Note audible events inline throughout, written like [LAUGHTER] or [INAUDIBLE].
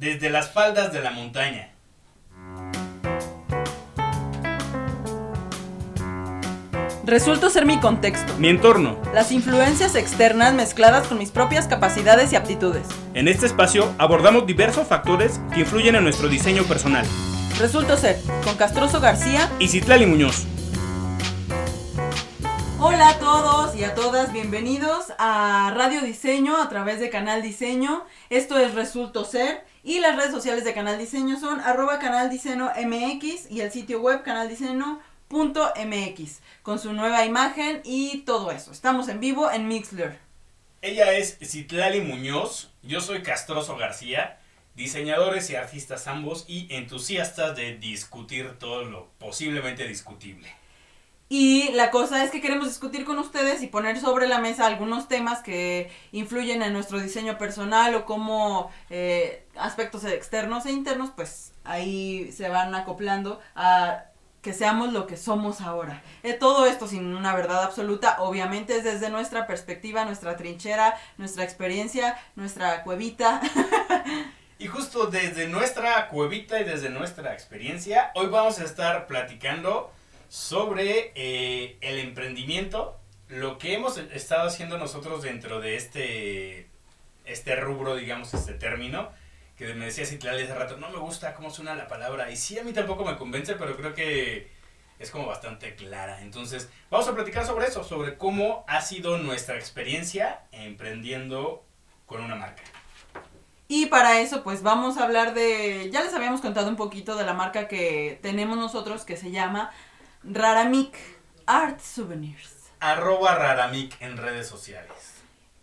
desde las faldas de la montaña. Resulto ser mi contexto, Mi entorno. las influencias externas mezcladas con mis propias capacidades y aptitudes. En este espacio abordamos diversos factores que influyen en nuestro diseño personal. Resulto ser, con Castroso García. Y Citlali Muñoz. Hola a todos y a todas, bienvenidos a Radio Diseño a través de Canal Diseño. Esto es Resulto Ser y las redes sociales de Canal Diseño son arroba Canal Diseño MX y el sitio web canaldiseño.mx con su nueva imagen y todo eso. Estamos en vivo en Mixler. Ella es Citlali Muñoz, yo soy Castroso García, diseñadores y artistas ambos y entusiastas de discutir todo lo posiblemente discutible. Y la cosa es que queremos discutir con ustedes y poner sobre la mesa algunos temas que influyen en nuestro diseño personal o cómo eh, aspectos externos e internos, pues ahí se van acoplando a que seamos lo que somos ahora. Eh, todo esto sin una verdad absoluta, obviamente es desde nuestra perspectiva, nuestra trinchera, nuestra experiencia, nuestra cuevita. [LAUGHS] Y justo desde nuestra cuevita y desde nuestra experiencia, hoy vamos a estar platicando sobre eh, el emprendimiento, lo que hemos estado haciendo nosotros dentro de este, este rubro, digamos, este término, que me decía Citlali hace rato, no me gusta cómo suena la palabra, y sí, a mí tampoco me convence, pero creo que es como bastante clara. Entonces, vamos a platicar sobre eso, sobre cómo ha sido nuestra experiencia emprendiendo con una marca. Y para eso, pues vamos a hablar de. Ya les habíamos contado un poquito de la marca que tenemos nosotros que se llama Raramic Art Souvenirs. Arroba Raramic en redes sociales.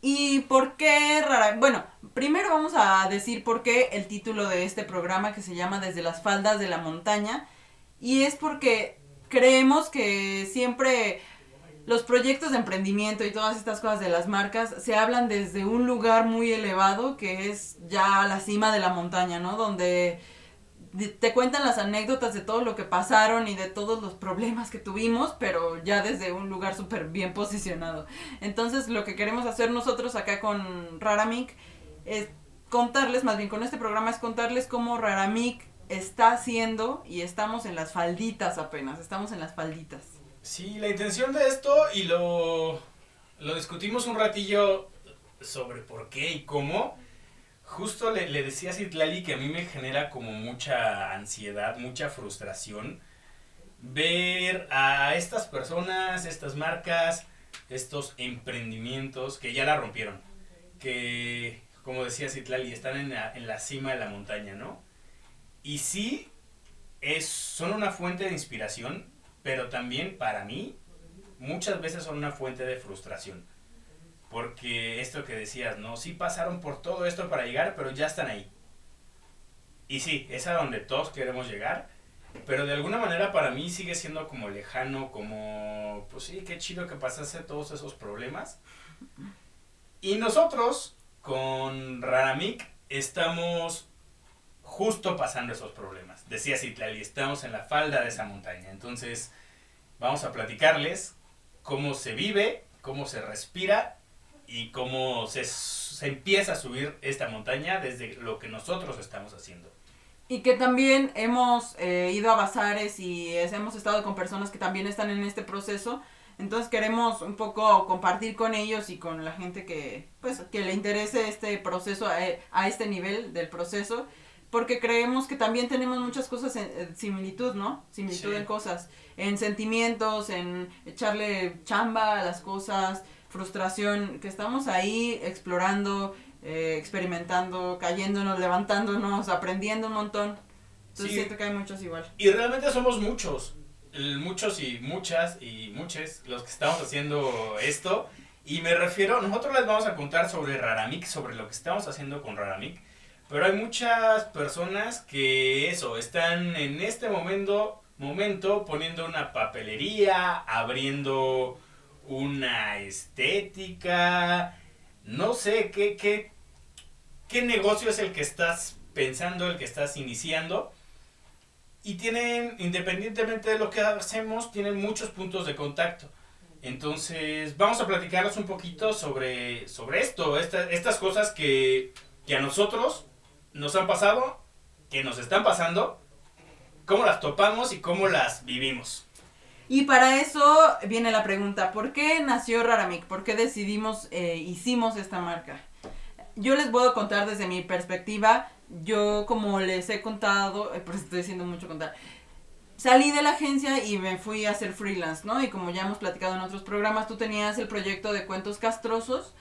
¿Y por qué Rara? Bueno, primero vamos a decir por qué el título de este programa que se llama Desde las faldas de la montaña. Y es porque creemos que siempre los proyectos de emprendimiento y todas estas cosas de las marcas se hablan desde un lugar muy elevado que es ya la cima de la montaña, ¿no? Donde te cuentan las anécdotas de todo lo que pasaron y de todos los problemas que tuvimos, pero ya desde un lugar súper bien posicionado. Entonces lo que queremos hacer nosotros acá con Raramic es contarles, más bien con este programa es contarles cómo Raramic está haciendo y estamos en las falditas apenas, estamos en las falditas. Sí, la intención de esto, y lo, lo discutimos un ratillo sobre por qué y cómo, justo le, le decía a Citlali que a mí me genera como mucha ansiedad, mucha frustración ver a estas personas, estas marcas, estos emprendimientos que ya la rompieron, que como decía Citlali, están en la, en la cima de la montaña, ¿no? Y sí, es, son una fuente de inspiración, pero también para mí muchas veces son una fuente de frustración. Porque esto que decías, ¿no? Sí pasaron por todo esto para llegar, pero ya están ahí. Y sí, es a donde todos queremos llegar, pero de alguna manera para mí sigue siendo como lejano, como, pues sí, qué chido que pasase todos esos problemas. Y nosotros, con Raramic, estamos justo pasando esos problemas. Decía Citlali, estamos en la falda de esa montaña. Entonces, vamos a platicarles cómo se vive, cómo se respira y cómo se, se, empieza a subir esta montaña desde lo que nosotros estamos haciendo. Y que también hemos eh, ido a bazares y es, hemos estado con personas que también están en este proceso. Entonces queremos un poco compartir con ellos y con la gente que, pues, que le interese este proceso a, a este nivel del proceso porque creemos que también tenemos muchas cosas en, en similitud, ¿no? Similitud sí. en cosas, en sentimientos, en echarle chamba a las cosas, frustración, que estamos ahí explorando, eh, experimentando, cayéndonos, levantándonos, aprendiendo un montón. Entonces sí. siento que hay muchos igual. Y realmente somos muchos, muchos y muchas y muchos los que estamos haciendo esto. Y me refiero, nosotros les vamos a contar sobre Raramic, sobre lo que estamos haciendo con Raramic pero hay muchas personas que eso, están en este momento, momento poniendo una papelería, abriendo una estética, no sé qué, qué, qué negocio es el que estás pensando, el que estás iniciando. Y tienen, independientemente de lo que hacemos, tienen muchos puntos de contacto. Entonces, vamos a platicarles un poquito sobre, sobre esto, esta, estas cosas que, que a nosotros nos han pasado, que nos están pasando, cómo las topamos y cómo las vivimos. Y para eso viene la pregunta, ¿por qué nació Raramik? ¿Por qué decidimos, eh, hicimos esta marca? Yo les puedo contar desde mi perspectiva, yo como les he contado, eh, pues estoy diciendo mucho contar, salí de la agencia y me fui a hacer freelance, ¿no? Y como ya hemos platicado en otros programas, tú tenías el proyecto de cuentos castrosos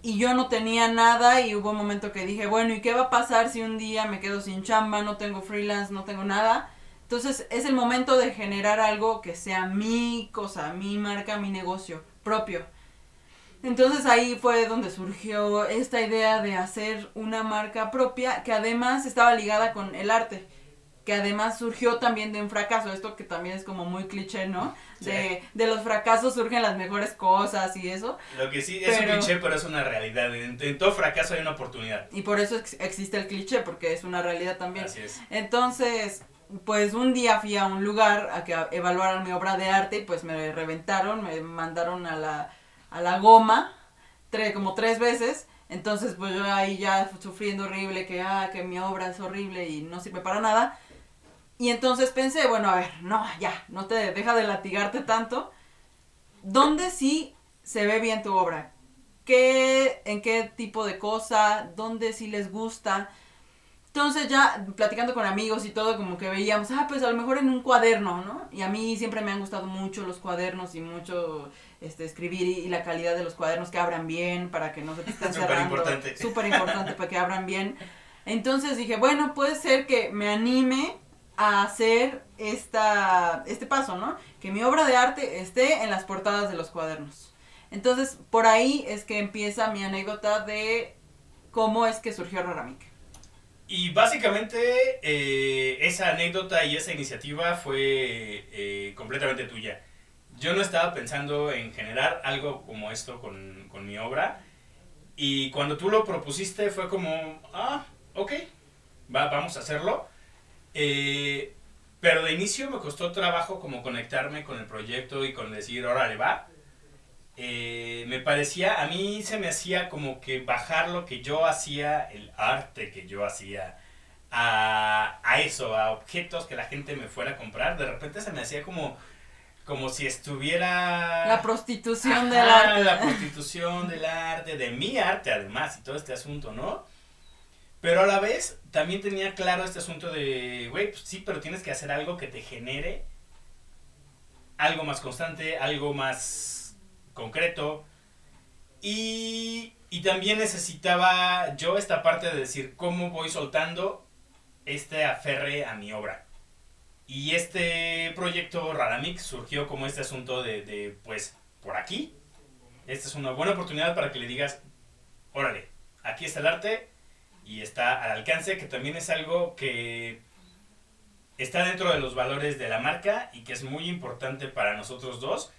y yo no tenía nada y hubo un momento que dije, bueno, ¿y qué va a pasar si un día me quedo sin chamba, no tengo freelance, no tengo nada? Entonces es el momento de generar algo que sea mi cosa, mi marca, mi negocio propio. Entonces ahí fue donde surgió esta idea de hacer una marca propia que además estaba ligada con el arte que además surgió también de un fracaso, esto que también es como muy cliché, ¿no? De, de los fracasos surgen las mejores cosas y eso. Lo que sí es un cliché, pero es una realidad. En, todo fracaso hay una oportunidad. Y por eso existe el cliché, porque es una realidad también. Así es. Entonces, pues un día fui a un lugar a que evaluaran mi obra de arte y pues me reventaron, me mandaron a la, a la goma tres, como tres veces. Entonces, pues yo ahí ya sufriendo horrible, que, ah, que mi obra es horrible y no sirve para nada. Y entonces pensé, bueno, a ver, no, ya, no te deja de latigarte tanto. ¿Dónde sí se ve bien tu obra? ¿Qué, en qué tipo de cosa? ¿Dónde sí les gusta? Entonces ya platicando con amigos y todo, como que veíamos, ah, pues a lo mejor en un cuaderno, ¿no? Y a mí siempre me han gustado mucho los cuadernos y mucho este, escribir y, la calidad de los cuadernos que abran bien para que no se te estén cerrando. Súper importante. Súper importante para que abran bien. Entonces dije, bueno, puede ser que me anime a hacer esta, este paso, ¿no? Que mi obra de arte esté en las portadas de los cuadernos. Entonces, por ahí es que empieza mi anécdota de cómo es que surgió Raramik. Y básicamente eh, esa anécdota y esa iniciativa fue eh, completamente tuya. Yo no estaba pensando en generar algo como esto con, con mi obra. Y cuando tú lo propusiste fue como, ah, ok, va, vamos a hacerlo. Eh, pero de inicio me costó trabajo como conectarme con el proyecto y con decir, órale, va. Eh, me parecía, a mí se me hacía como que bajar lo que yo hacía, el arte que yo hacía, a, a eso, a objetos que la gente me fuera a comprar. De repente se me hacía como como si estuviera... La prostitución del arte. La prostitución del arte, de mi arte además y todo este asunto, ¿no? Pero a la vez también tenía claro este asunto de, güey, pues sí, pero tienes que hacer algo que te genere algo más constante, algo más concreto. Y, y también necesitaba yo esta parte de decir cómo voy soltando este aferre a mi obra. Y este proyecto Raramix surgió como este asunto de, de, pues, por aquí. Esta es una buena oportunidad para que le digas, órale, aquí está el arte, y está al alcance, que también es algo que está dentro de los valores de la marca y que es muy importante para nosotros dos.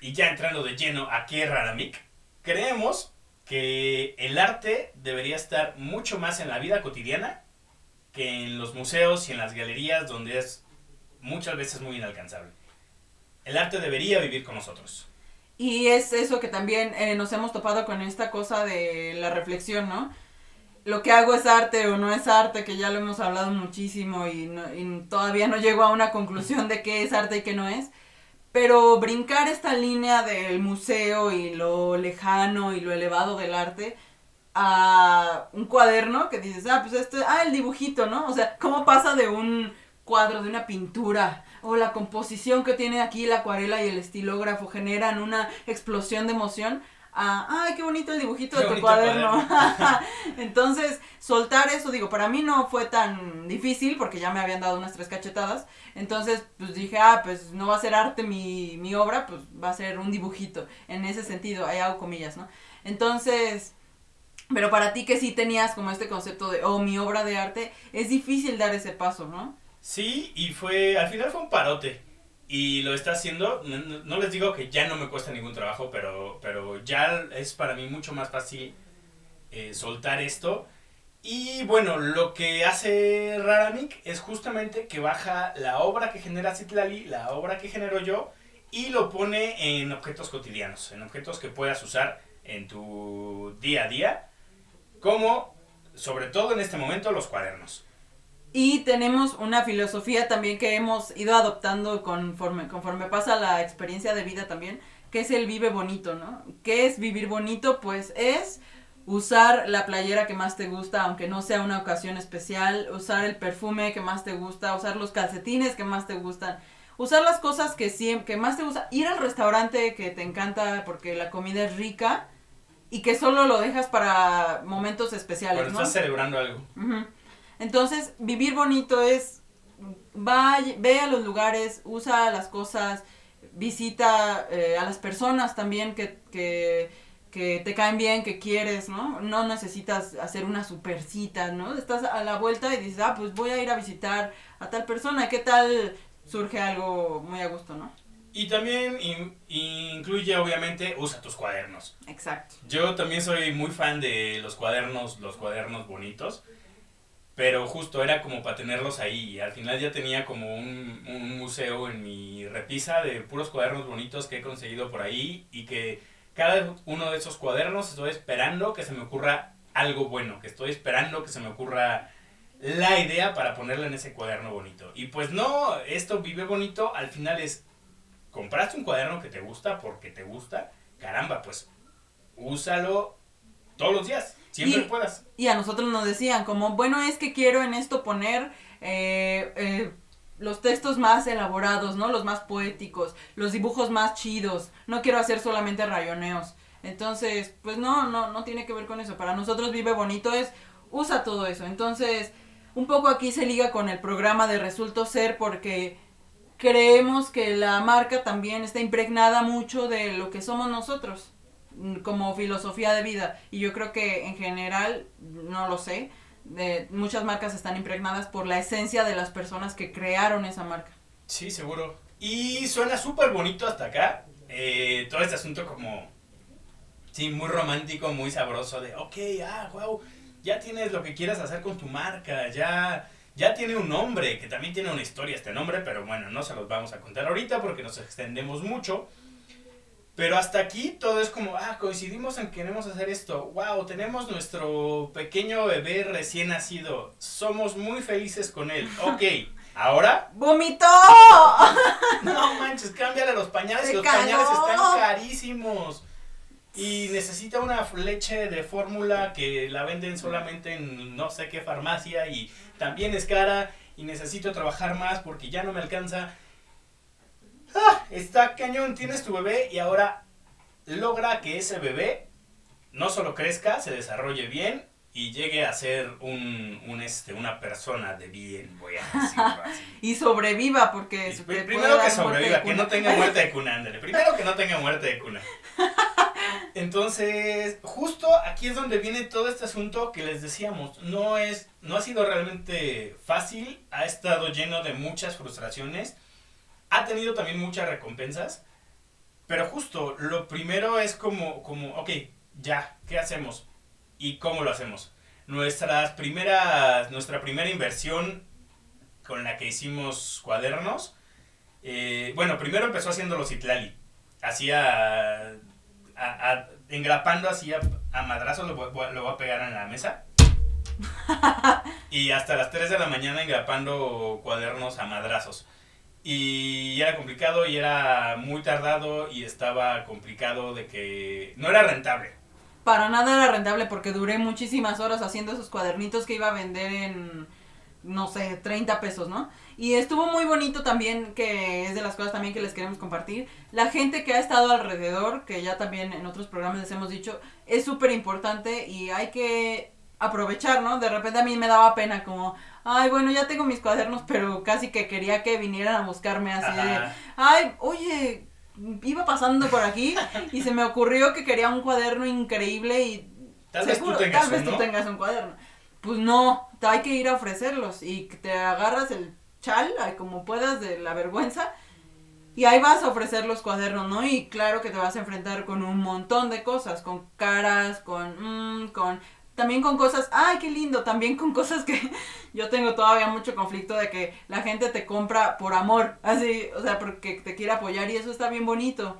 Y ya entrando de lleno aquí Raramik, creemos que el arte debería estar mucho más en la vida cotidiana que en los museos y en las galerías donde es muchas veces muy inalcanzable. El arte debería vivir con nosotros. Y es eso que también eh, nos hemos topado con esta cosa de la reflexión, ¿no? Lo que hago es arte o no es arte, que ya lo hemos hablado muchísimo y, todavía no llego a una conclusión de qué es arte y qué no es. Pero brincar esta línea del museo y lo lejano y lo elevado del arte a un cuaderno que dices, ah, pues esto, ah, el dibujito, ¿no? O sea, ¿cómo pasa de un cuadro, de una pintura, o la composición que tiene aquí la acuarela y el estilógrafo generan una explosión de emoción. Ay, qué bonito el dibujito de tu cuaderno. [LAUGHS] Entonces, soltar eso, digo, para mí no fue tan difícil porque ya me habían dado unas tres cachetadas. Entonces, pues dije, ah, pues no va a ser arte mi, mi obra, pues va a ser un dibujito. En ese sentido, ahí hago comillas, ¿no? Entonces, pero para ti que sí tenías como este concepto de, oh, mi obra de arte, es difícil dar ese paso, ¿no? Sí, y fue, al final fue un parote. Y lo está haciendo, no, les digo que ya no me cuesta ningún trabajo, pero, pero ya es para mí mucho más fácil eh, soltar esto. Y bueno, lo que hace Raramik es justamente que baja la obra que genera Citlali, la obra que genero yo, y lo pone en objetos cotidianos, en objetos que puedas usar en tu día a día, como sobre todo en este momento, los cuadernos. Y tenemos una filosofía también que hemos ido adoptando conforme, conforme pasa la experiencia de vida también, que es el vive bonito, ¿no? ¿Qué es vivir bonito? Pues es usar la playera que más te gusta, aunque no sea una ocasión especial, usar el perfume que más te gusta, usar los calcetines que más te gustan, usar las cosas que siempre, que más te gusta, ir al restaurante que te encanta porque la comida es rica y que solo lo dejas para momentos especiales, Cuando estás celebrando algo. Entonces, vivir bonito es, va, ve a los lugares, usa las cosas, visita eh, a las personas también que, que, que te caen bien, que quieres, ¿no? No necesitas hacer una super cita, ¿no? Estás a la vuelta y dices, ah, pues voy a ir a visitar a tal persona, ¿qué tal surge algo muy a gusto, ¿no? Y también in- incluye, obviamente, usa tus cuadernos. Exacto. Yo también soy muy fan de los cuadernos, los cuadernos bonitos. Pero justo era como para tenerlos ahí. Y al final ya tenía como un, un museo en mi repisa de puros cuadernos bonitos que he conseguido por ahí. Y que cada uno de esos cuadernos estoy esperando que se me ocurra algo bueno. Que estoy esperando que se me ocurra la idea para ponerla en ese cuaderno bonito. Y pues no, esto vive bonito. Al final es, compraste un cuaderno que te gusta porque te gusta. Caramba, pues úsalo todos los días, siempre Y- puedas. Y a nosotros nos decían como, bueno, es que quiero en esto poner eh, eh, los textos más elaborados, ¿no? Los más poéticos, los dibujos más chidos. No quiero hacer solamente rayoneos. Entonces, pues no, no, no tiene que ver con eso. Para nosotros Vive Bonito es, usa todo eso. Entonces, un poco aquí se liga con el programa de Resulto Ser porque creemos que la marca también está impregnada mucho de lo que somos nosotros como filosofía de vida y yo creo que en general no lo sé de, muchas marcas están impregnadas por la esencia de las personas que crearon esa marca Sí, seguro. Y suena súper bonito hasta acá. eh, todo este asunto como, sí, muy romántico, muy sabroso de, ok, ah, wow, ya tienes lo que quieras hacer con tu marca, ya, ya tiene un nombre, que también tiene una historia este nombre, pero bueno, no se los vamos a contar ahorita porque nos extendemos mucho. Pero hasta aquí todo es como, ah, coincidimos en que queremos hacer esto. Wow, tenemos nuestro pequeño bebé recién nacido. Somos muy felices con él. [LAUGHS] Ok, ahora ¡Vomitó! [LAUGHS] no manches, cámbiale los pañales. Se los pañales están carísimos. Y necesita una leche de fórmula que la venden solamente en no sé qué farmacia y también es cara. Y necesito trabajar más porque ya no me alcanza. Ah, está cañón, tienes tu bebé y ahora logra que ese bebé no solo crezca, se desarrolle bien y llegue a ser un, un, este, una persona de bien, voy a decirlo [LAUGHS] así. y sobreviva porque Y primero que sobreviva, que no tenga muerte de [LAUGHS] cuna, ándale. Primero que no tenga muerte de cuna. [LAUGHS] Entonces, justo aquí es donde viene todo este asunto que les decíamos. No es, no ha sido realmente fácil, ha estado lleno de muchas frustraciones, ha tenido también muchas recompensas, pero justo lo primero es como, como, ok, ya, ¿qué hacemos? ¿Y cómo lo hacemos? Nuestras primeras, nuestra primera inversión con la que hicimos cuadernos, eh, bueno, primero empezó haciendo los Itlali. Hacía. a- a- engrapando así a, a madrazos, lo lo voy a pegar en la mesa. [LAUGHS] y hasta las 3 de la mañana engrapando cuadernos a madrazos. Y era complicado y era muy tardado y estaba complicado de que no era rentable. Para nada era rentable porque duré muchísimas horas haciendo esos cuadernitos que iba a vender en, no sé, 30 pesos, ¿no? Y estuvo muy bonito también, que es de las cosas también que les queremos compartir. La gente que ha estado alrededor, que ya también en otros programas les hemos dicho, es súper importante y hay que aprovechar, ¿no? De repente a mí me daba pena como, ay, bueno, ya tengo mis cuadernos, pero casi que quería que vinieran a buscarme así de, ay, oye, iba pasando por aquí y se me ocurrió que quería un cuaderno increíble y Tal vez seguro, tú tengas tal vez tú tengas un cuaderno. Pues no, hay que ir a ofrecerlos y te agarras el chal, como puedas, de la vergüenza. Y ahí vas a ofrecer los cuadernos, ¿no? Y claro que te vas a enfrentar con un montón de cosas, con caras, con, mm, con, también con cosas, ay, qué lindo, también con cosas que [LAUGHS] yo tengo todavía mucho conflicto de que la gente te compra por amor, así, o sea, porque te quiere apoyar y eso está bien bonito.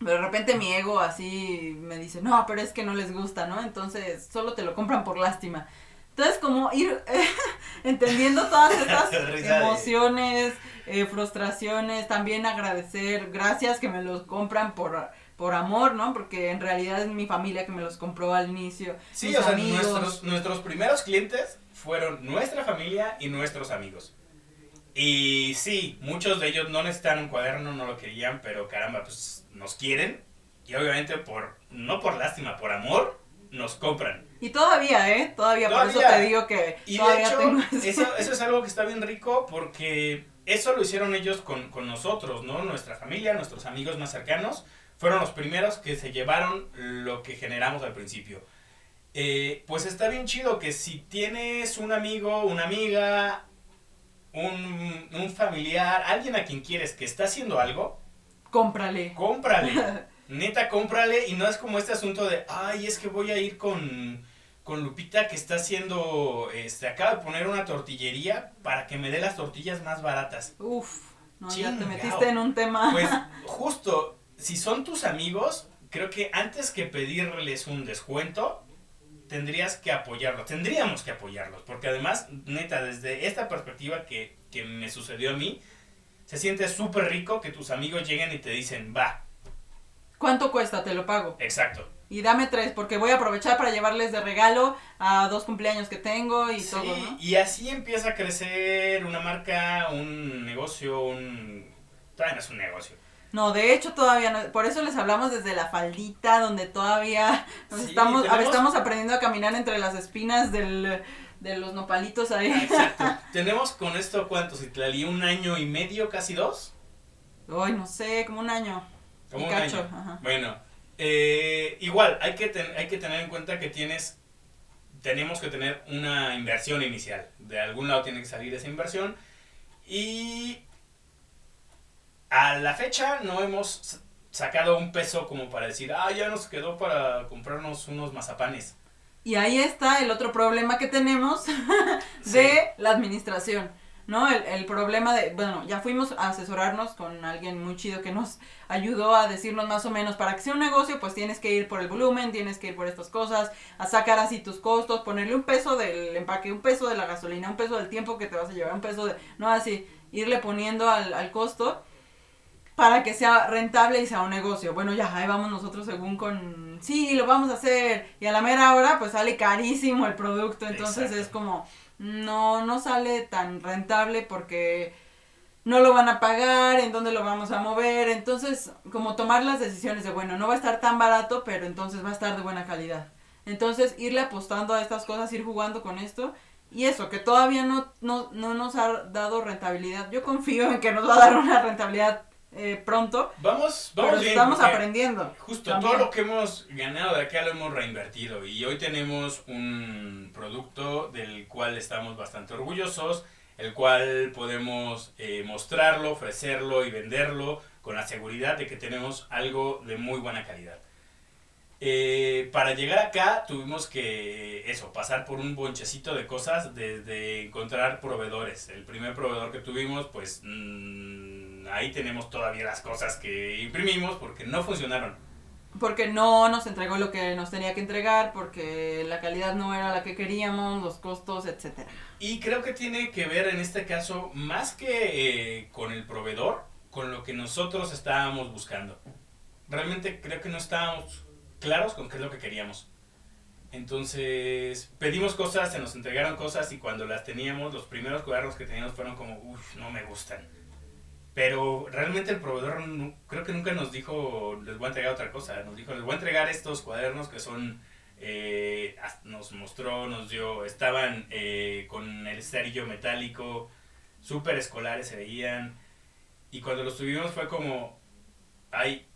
Pero de repente mi ego así me dice, no, pero es que no les gusta, ¿no? Entonces solo te lo compran por lástima. Entonces, como ir [LAUGHS] entendiendo todas estas [LAUGHS] emociones, eh, frustraciones, también agradecer, gracias que me los compran por, por amor, ¿no? Porque en realidad es mi familia que me los compró al inicio. Sí, o sea, amigos. nuestros, nuestros primeros clientes fueron nuestra familia y nuestros amigos. Y sí, muchos de ellos no necesitan un cuaderno, no lo querían, pero caramba, pues nos quieren. Y obviamente por, no por lástima, por amor, nos compran. Y todavía, ¿eh? Todavía, por eso Todavía. te digo que Y de todavía hecho, tengo eso, eso es algo que está bien rico porque eso lo hicieron ellos con, con nosotros, ¿no? Nuestra familia, nuestros amigos más cercanos, fueron los primeros que se llevaron lo que generamos al principio. Eh, pues está bien chido que si tienes un amigo, una amiga, un, un familiar, alguien a quien quieres que está haciendo algo, Cómprale. cómprale. [LAUGHS] Neta, cómprale y no es como este asunto de, ay, es que voy a ir con, con Lupita que está haciendo, este, acaba de poner una tortillería para que me dé las tortillas más baratas. Uf, no, ya te metiste en un tema. Pues [LAUGHS] justo, si son tus amigos, creo que antes que pedirles un descuento, tendrías que apoyarlos, tendríamos que apoyarlos, porque además, neta, desde esta perspectiva que, que me sucedió a mí, se siente súper rico que tus amigos lleguen y te dicen, va, ¿Cuánto cuesta? Te lo pago. exacto. Y dame tres, porque voy a aprovechar para llevarles de regalo a dos cumpleaños que tengo y Sí, todo, ¿no? y así empieza a crecer una marca, un negocio, un... Todavía no es un negocio. No, de hecho todavía no, por eso les hablamos desde la faldita, donde todavía [LAUGHS] nos Sí, estamos, tenemos- estamos aprendiendo a caminar entre las espinas del, de los nopalitos ahí. Exacto. [LAUGHS] Tenemos con esto, ¿cuántos? Itlali? ¿Un año y medio, casi dos? Ay, no sé, como un año. Como Y un cacho, año. ajá. Bueno, eh, igual, hay que, ten- hay que tener en cuenta que tienes, tenemos que tener una inversión inicial. De algún lado tiene que salir esa inversión. Y a la fecha no hemos sacado un peso como para decir, ah, ya nos quedó para comprarnos unos mazapanes. Y ahí está el otro problema que tenemos [LAUGHS] de la administración, ¿no? El, el problema de, bueno, ya fuimos a asesorarnos con alguien muy chido que nos ayudó a decirnos más o menos, para que sea un negocio, pues tienes que ir por el volumen, tienes que ir por estas cosas, a sacar así tus costos, ponerle un peso del empaque, un peso de la gasolina, un peso del tiempo que te vas a llevar, un peso de, no así, irle poniendo al, al costo para que sea rentable y sea un negocio. Bueno, ya, ahí vamos nosotros según con, sí, lo vamos a hacer. Y a la mera hora, pues sale carísimo el producto. Entonces Exacto. es como, no, no sale tan rentable porque no lo van a pagar, en dónde lo vamos a mover. Entonces, como tomar las decisiones de, bueno, no va a estar tan barato, pero entonces va a estar de buena calidad. Entonces, irle apostando a estas cosas, ir jugando con esto. Y eso, que todavía no, no, no nos ha dado rentabilidad. Yo confío en que nos va a dar una rentabilidad eh, pronto, Vamos, vamos pero bien. estamos aprendiendo. Justo, También. todo lo que hemos ganado de acá lo hemos reinvertido y hoy tenemos un producto del cual estamos bastante orgullosos, el cual podemos eh, mostrarlo, ofrecerlo y venderlo con la seguridad de que tenemos algo de muy buena calidad. Eh, para llegar acá tuvimos que, eso, pasar por un bonchecito de cosas desde encontrar proveedores. El primer proveedor que tuvimos, pues mm, ahí tenemos todavía las cosas que imprimimos porque no funcionaron. Porque no nos entregó lo que nos tenía que entregar, porque la calidad no era la que queríamos, los costos, etcétera. Y creo que tiene que ver en este caso más que eh, con el proveedor, con lo que nosotros estábamos buscando. Realmente creo que no estábamos claros con qué es lo que queríamos. Entonces pedimos cosas, se nos entregaron cosas y cuando las teníamos, los primeros cuadernos que teníamos fueron como, uff, no me gustan. Pero realmente el proveedor nu- creo que nunca nos dijo, les voy a entregar otra cosa. Nos dijo, les voy a entregar estos cuadernos que son, eh, nos mostró, nos dio, estaban eh, con el cerillo metálico, súper escolares se veían. Y cuando los tuvimos fue como, ay,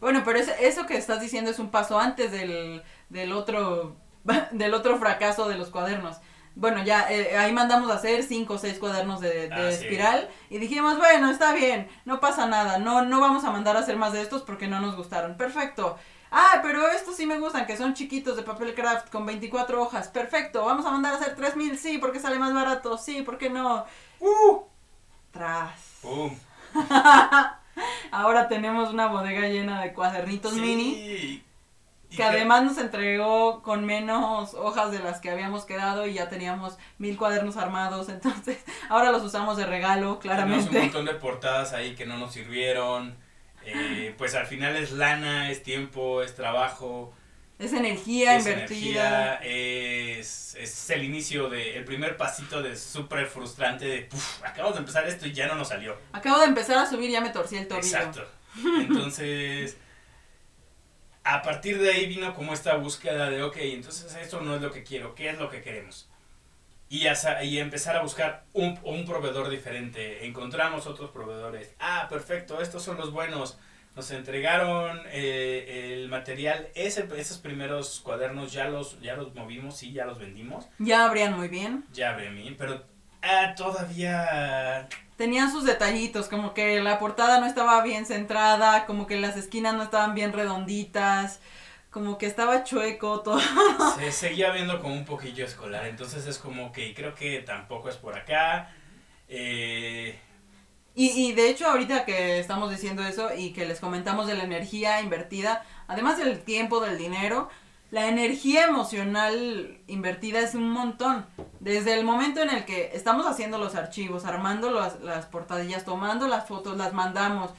Bueno, pero eso que estás diciendo es un paso antes del, del otro [LAUGHS] del otro fracaso de los cuadernos. Bueno, ya eh, ahí mandamos a hacer cinco o seis cuadernos de, de Ah, sí. espiral y dijimos, bueno, está bien, no pasa nada, no, no vamos a mandar a hacer más de estos porque no nos gustaron. Perfecto. Ah, pero estos sí me gustan, que son chiquitos de papel craft con 24 hojas. Perfecto, vamos a mandar a hacer 3000, sí, porque sale más barato, sí, ¿por qué no? ¡uh! Tras. ¡Pum! [LAUGHS] Ahora tenemos una bodega llena de cuadernitos Sí, mini. Y que además nos entregó con menos hojas de las que habíamos quedado y ya teníamos mil cuadernos armados, entonces [LAUGHS] ahora los usamos de regalo, Tenemos un claramente. montón de portadas ahí que no nos sirvieron. eh, pues al final es lana, es tiempo, es trabajo. Es energía es invertida. energía, es, es el inicio de, el primer pasito de súper frustrante de, "Puf, acabamos de empezar esto y ya no nos salió. Acabo de empezar a subir, ya me torcí el tobillo. Exacto. Entonces, a partir de ahí vino como esta búsqueda de, ok, entonces esto no es lo que quiero, ¿qué es lo que queremos? Y, y empezar a buscar un, un proveedor diferente. Encontramos otros proveedores. Ah, perfecto, estos son los buenos. Nos entregaron eh, el material, ese, esos primeros cuadernos ya los, ya los movimos, sí, ya los vendimos. Ya abrían muy bien. Ya mí pero ah, todavía Tenían sus detallitos, como que la portada no estaba bien centrada, como que las esquinas no estaban bien redonditas, como que estaba chueco todo. [LAUGHS] se seguía viendo como un poquillo escolar. Entonces es como que creo que tampoco es por acá. Eh, Y, y de hecho ahorita que estamos diciendo eso y que les comentamos de la energía invertida, además del tiempo, del dinero, la energía emocional invertida es un montón. Desde el momento en el que estamos haciendo los archivos, armando las, las portadillas, tomando las fotos, las mandamos.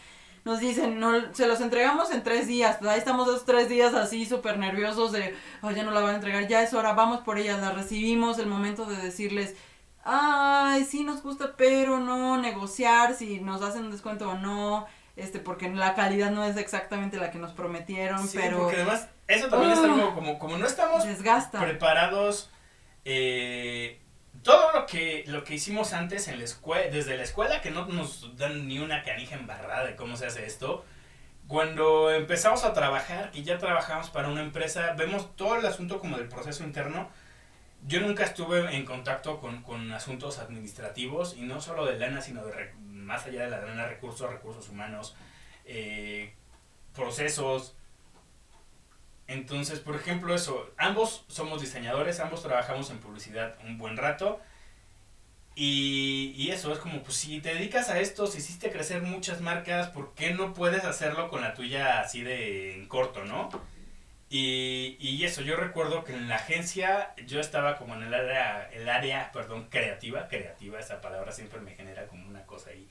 Nos dicen, no, se los entregamos en tres días. Ahí estamos esos tres días así súper nerviosos de, "Oh, ya no la van a entregar, ya es hora, vamos por ellas, la recibimos. El momento de decirles, ay, sí nos gusta, pero no negociar si nos hacen un descuento o no, este, porque la calidad no es exactamente la que nos prometieron, sí, pero porque además eso también es Oh. algo como, como no estamos desgasta. preparados. eh, todo lo que, lo que hicimos antes en la escuela, desde la escuela, que no nos dan ni una canija embarrada de cómo se hace esto. Cuando empezamos a trabajar y ya trabajamos para una empresa, vemos todo el asunto como del proceso interno. Yo nunca estuve en contacto con, con asuntos administrativos y no solo de lana, sino de re- más allá de la lana, recursos, recursos humanos, eh, procesos. Entonces, por ejemplo, eso, ambos somos diseñadores, ambos trabajamos en publicidad un buen rato. Y, y eso es como, pues si te dedicas a esto, si hiciste crecer muchas marcas, ¿por qué no puedes hacerlo con la tuya así de en corto, no? Y, y eso, yo recuerdo que en la agencia yo estaba como en el área, el área, perdón, creativa, creativa, esa palabra siempre me genera como una cosa ahí.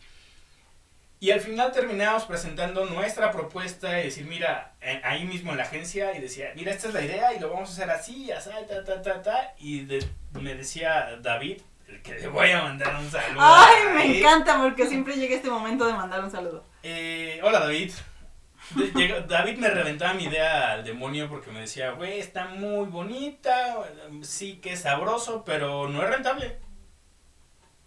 Y al final terminamos presentando nuestra propuesta y decir, mira, eh, ahí mismo en la agencia, y decía, mira, esta es la idea y lo vamos a hacer así, así, ta, ta, ta, ta. Y de- me decía David, el que le voy a mandar un saludo. Ay, me David, encanta porque siempre llega este momento de mandar un saludo. eh, hola David. Llegó- David me reventaba mi idea al demonio porque me decía, güey, está muy bonita, sí que es sabroso, pero no es rentable.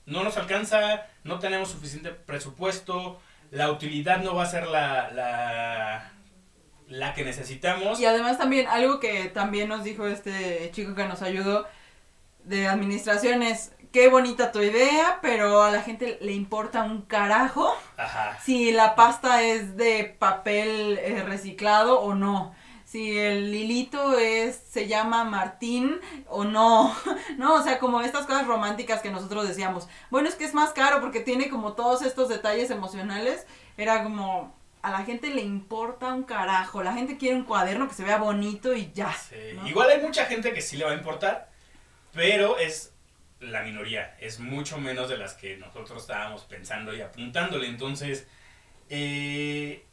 No nos alcanza, no tenemos suficiente presupuesto, la utilidad no va a ser la, la, la que necesitamos. Y además también algo que también nos dijo este chico que nos ayudó de administración es, qué bonita tu idea, pero a la gente le importa un carajo Ajá. si la pasta es de papel eh, reciclado o no. Si el hilito es, se llama Martín o no. [LAUGHS] No, o sea, como estas cosas románticas que nosotros decíamos. Bueno, es que es más caro porque tiene como todos estos detalles emocionales. Era como, a la gente le importa un carajo. La gente quiere un cuaderno que se vea bonito y ya. Sí, ¿no? Igual hay mucha gente que sí le va a importar, pero es la minoría, es mucho menos de las que nosotros estábamos pensando y apuntándole. Entonces, eh,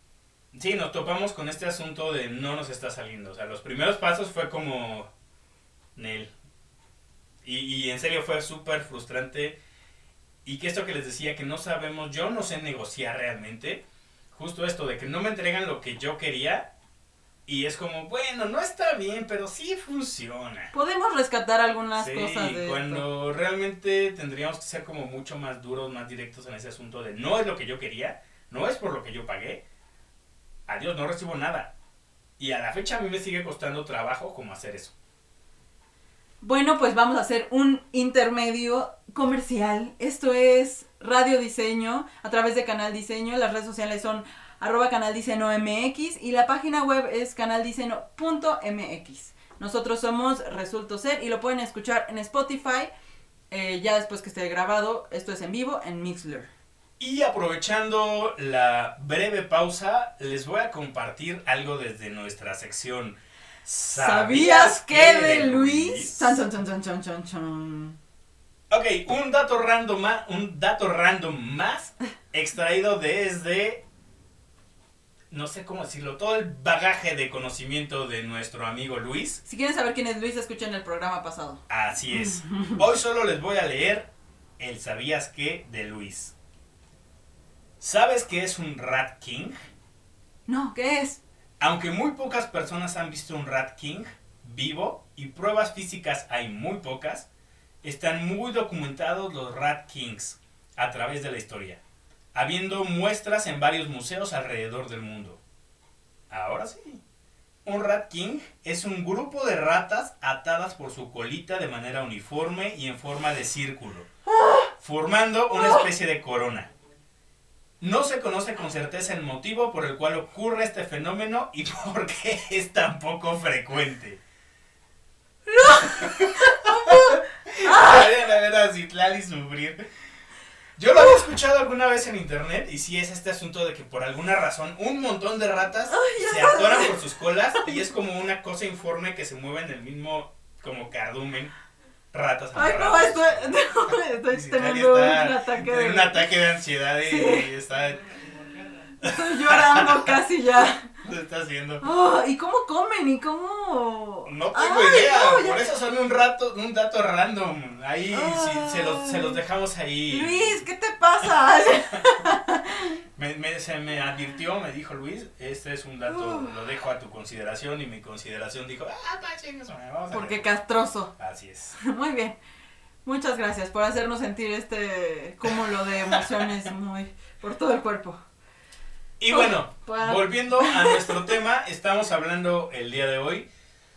sí, nos topamos con este asunto de no nos está saliendo. O sea, los primeros pasos fue como Nel. Y, y en serio fue súper frustrante. Y que esto que les decía, que no sabemos, yo no sé negociar realmente. Justo esto de que no me entregan lo que yo quería. Y es como, bueno, no está bien, pero sí funciona. Podemos rescatar algunas Sí, cosas de esto. cuando realmente tendríamos que ser como mucho más duros, más directos en ese asunto de no es lo que yo quería, no es por lo que yo pagué, adiós, no recibo nada. Y a la fecha a mí me sigue costando trabajo como hacer eso. Bueno, pues vamos a hacer un intermedio comercial. Esto es Radio Diseño a través de Canal Diseño. Las redes sociales son arroba Canal Diseño MX y la página web es canaldiseño.mx. Nosotros somos Resulto Ser y lo pueden escuchar en Spotify. eh, ya después que esté grabado, esto es en vivo en Mixler. Y aprovechando la breve pausa, les voy a compartir algo desde nuestra sección ¿Sabías que de Luis? Ok, un dato random más, un dato random más extraído desde no sé cómo decirlo, todo el bagaje de conocimiento de nuestro amigo Luis. Si quieren saber quién es Luis, escuchen el programa pasado. Así es. [LAUGHS] Hoy solo les voy a leer el sabías qué de Luis. ¿Sabes qué es un Rat King? No, ¿qué es? Aunque muy pocas personas han visto un Rat King vivo y pruebas físicas hay muy pocas, están muy documentados los Rat Kings a través de la historia, habiendo muestras en varios museos alrededor del mundo. Ahora sí. Un Rat King es un grupo de ratas atadas por su colita de manera uniforme y en forma de círculo, formando una especie de corona. No se conoce con certeza el motivo por el cual ocurre este fenómeno y [LAUGHS] por qué es tan poco frecuente. [LAUGHS] Vayan a ver a Citlali sufrir. Yo lo había escuchado alguna vez en internet y sí es este asunto de que por alguna razón un montón de ratas Ay, se atoran por sus colas y es como una cosa informe que se mueve en el mismo como cardumen ratas. Ay, no, estoy, [LAUGHS] no, estoy teniendo un ataque de... un ataque de ansiedad y, Sí. y está, Estoy llorando casi ya. Lo está haciendo. Oh, ¿Y cómo comen? ¿Y cómo...? No tengo Ay, idea, no, por eso son un rato, un dato random. Ahí sí, se, los, se los dejamos ahí. Luis, ¿qué te pasa? [LAUGHS] Me, me- se me advirtió, me dijo Luis, este es un dato, Uf. lo dejo a tu consideración y mi consideración dijo, ah, pa, chingas, madre, vamos a Porque ver". castroso. Así es. [LAUGHS] Muy bien. Muchas gracias por hacernos sentir este cúmulo de emociones muy por todo el cuerpo. Y bueno, Pa- volviendo a nuestro [LAUGHS] tema, estamos hablando el día de hoy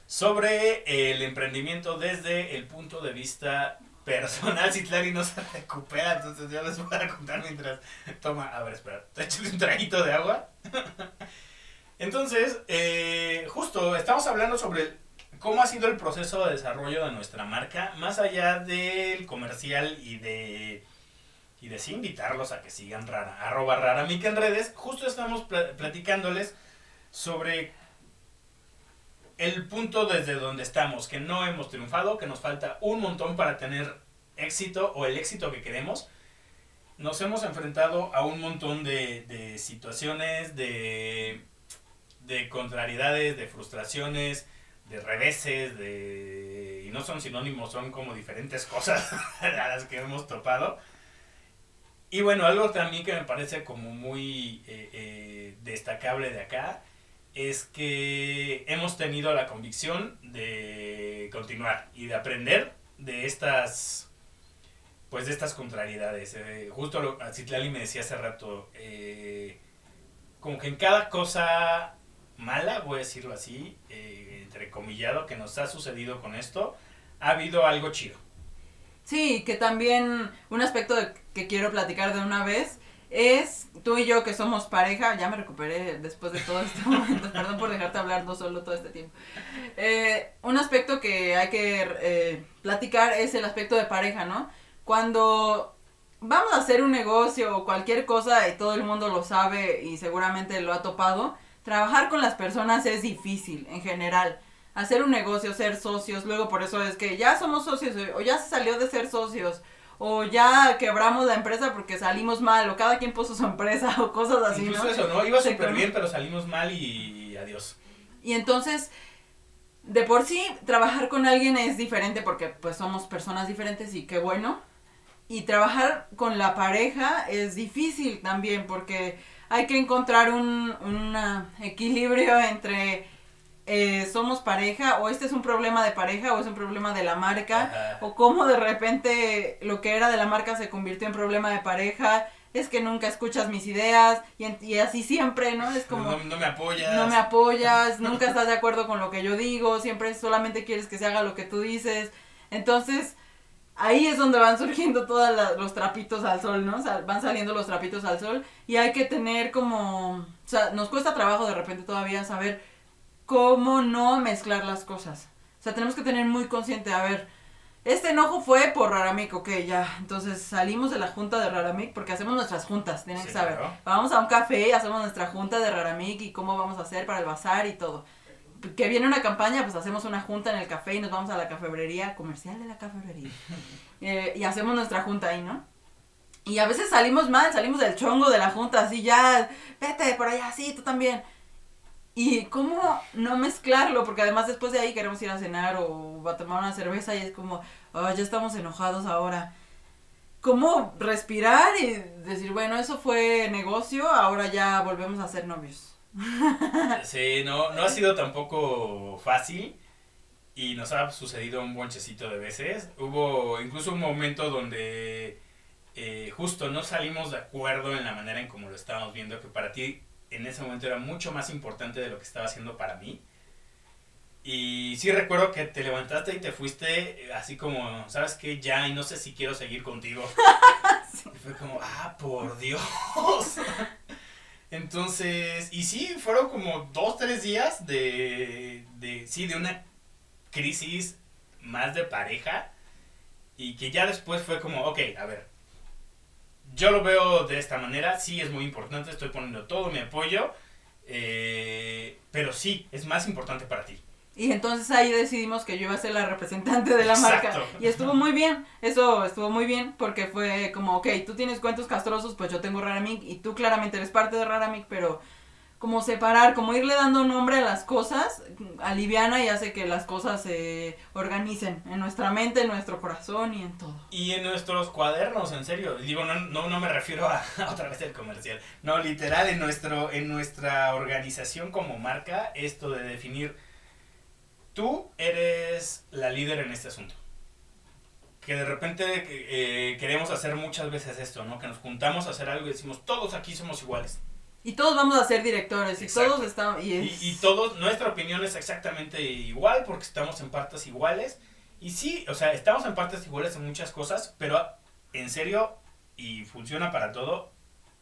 sobre el emprendimiento desde el punto de vista personal. [LAUGHS] Si Clary no se recupera, entonces yo les voy a contar mientras toma. A ver, espera, échale un traguito de agua. [LAUGHS] Entonces, eh, justo estamos hablando sobre cómo ha sido el proceso de desarrollo de nuestra marca, más allá del comercial y de y de sí invitarlos a que sigan rara, arroba raramic en redes, justo estamos pla- platicándoles sobre el punto desde donde estamos, que no hemos triunfado, que nos falta un montón para tener éxito o el éxito que queremos. Nos hemos enfrentado a un montón de, de situaciones, de, de contrariedades, de frustraciones, de reveses, de... y no son sinónimos, son como diferentes cosas [LAUGHS] a las que hemos topado. Y bueno, algo también que me parece como muy eh, eh, destacable de acá es que hemos tenido la convicción de continuar y de aprender de estas pues de estas contrariedades. Eh, justo lo, Citlali me decía hace rato, como que en cada cosa mala, voy a decirlo así, entrecomillado, que nos ha sucedido con esto, ha habido algo chido. Sí, que también un aspecto que quiero platicar de una vez es tú y yo que somos pareja, ya me recuperé después de todo este [LAUGHS] momento, perdón por dejarte hablar no solo todo este tiempo. Eh, un aspecto que hay que eh, platicar es el aspecto de pareja, ¿no? Cuando vamos a hacer un negocio o cualquier cosa y todo el mundo lo sabe y seguramente lo ha topado, trabajar con las personas es difícil en general. Hacer un negocio, ser socios, luego por eso es que ya somos socios o ya se salió de ser socios o ya quebramos la empresa porque salimos mal o cada quien puso su empresa [LAUGHS] o cosas así, Incluso ¿no? eso, ¿no? Iba súper bien, pero salimos mal y adiós. Y entonces, de por sí, trabajar con alguien es diferente porque pues somos personas diferentes y qué bueno. Y trabajar con la pareja es difícil también porque hay que encontrar un un, equilibrio entre eh, somos pareja o este es un problema de pareja o es un problema de la marca Ajá. o cómo de repente lo que era de la marca se convirtió en problema de pareja. Es que nunca escuchas mis ideas y, así siempre, ¿no? Es como... no, no me apoyas. No me apoyas, [LAUGHS] nunca estás de acuerdo con lo que yo digo, siempre solamente quieres que se haga lo que tú dices. Entonces, ahí es donde van surgiendo todos los trapitos al sol, ¿no? O sea, van saliendo los trapitos al sol y hay que tener como, o sea, nos cuesta trabajo de repente todavía saber cómo no mezclar las cosas. O sea, tenemos que tener muy consciente, a ver, este enojo fue por Raramic, ok, ya. Entonces salimos de la junta de Raramic porque hacemos nuestras juntas, tienen Sí, que saber. claro. Vamos a un café y hacemos nuestra junta de Raramic y cómo vamos a hacer para el bazar y todo. que viene una campaña, pues hacemos una junta en el café y nos vamos a la cafebrería, comercial de la cafebrería. [LAUGHS] Eh, y hacemos nuestra junta ahí, ¿no? Y a veces salimos mal, salimos del chongo de la junta, así ya, vete por allá, sí, tú también. Y cómo no mezclarlo, porque además después de ahí queremos ir a cenar o a tomar una cerveza y es como, oh, ya estamos enojados ahora. ¿Cómo respirar y decir, bueno, eso fue negocio, ahora ya volvemos a ser novios? [LAUGHS] Sí, no, no ha sido tampoco fácil y nos ha sucedido un bonchecito de veces. Hubo incluso un momento donde eh, justo no salimos de acuerdo en la manera en cómo lo estábamos viendo, que para ti en ese momento era mucho más importante de lo que estaba haciendo para mí. Y sí recuerdo que te levantaste y te fuiste así como, ¿sabes qué? Ya, y no sé si quiero seguir contigo. [LAUGHS] Y fue como, ah, por Dios. [LAUGHS] Entonces, y sí, fueron como dos, tres días de, de, sí, de una crisis más de pareja. Y que ya después fue como, ok, a ver, yo lo veo de esta manera, sí es muy importante, estoy poniendo todo mi apoyo, eh, pero sí, es más importante para ti. Y entonces ahí decidimos que yo iba a ser la representante de la Exacto. marca. Y estuvo muy bien, eso estuvo muy bien, porque fue como, ok, tú tienes cuentos castrosos, pues yo tengo Raramik, y tú claramente eres parte de Raramik, pero como separar, como irle dando nombre a las cosas, aliviana y hace que las cosas se organicen en nuestra mente, en nuestro corazón y en todo. Y en nuestros cuadernos, en serio, digo, no, no, no me refiero [LAUGHS] a, otra vez el comercial, no, literal, en, nuestro, en nuestra organización como marca, esto de definir, tú eres la líder en este asunto. Que de repente eh, queremos hacer muchas veces esto, ¿no? Que nos juntamos a hacer algo y decimos, todos aquí somos iguales. Y todos vamos a ser directores, y todos estamos... Y, Y, es- y todos, nuestra opinión es exactamente igual porque estamos en partes iguales. Y sí, o sea, estamos en partes iguales en muchas cosas, pero en serio, y funciona para todo,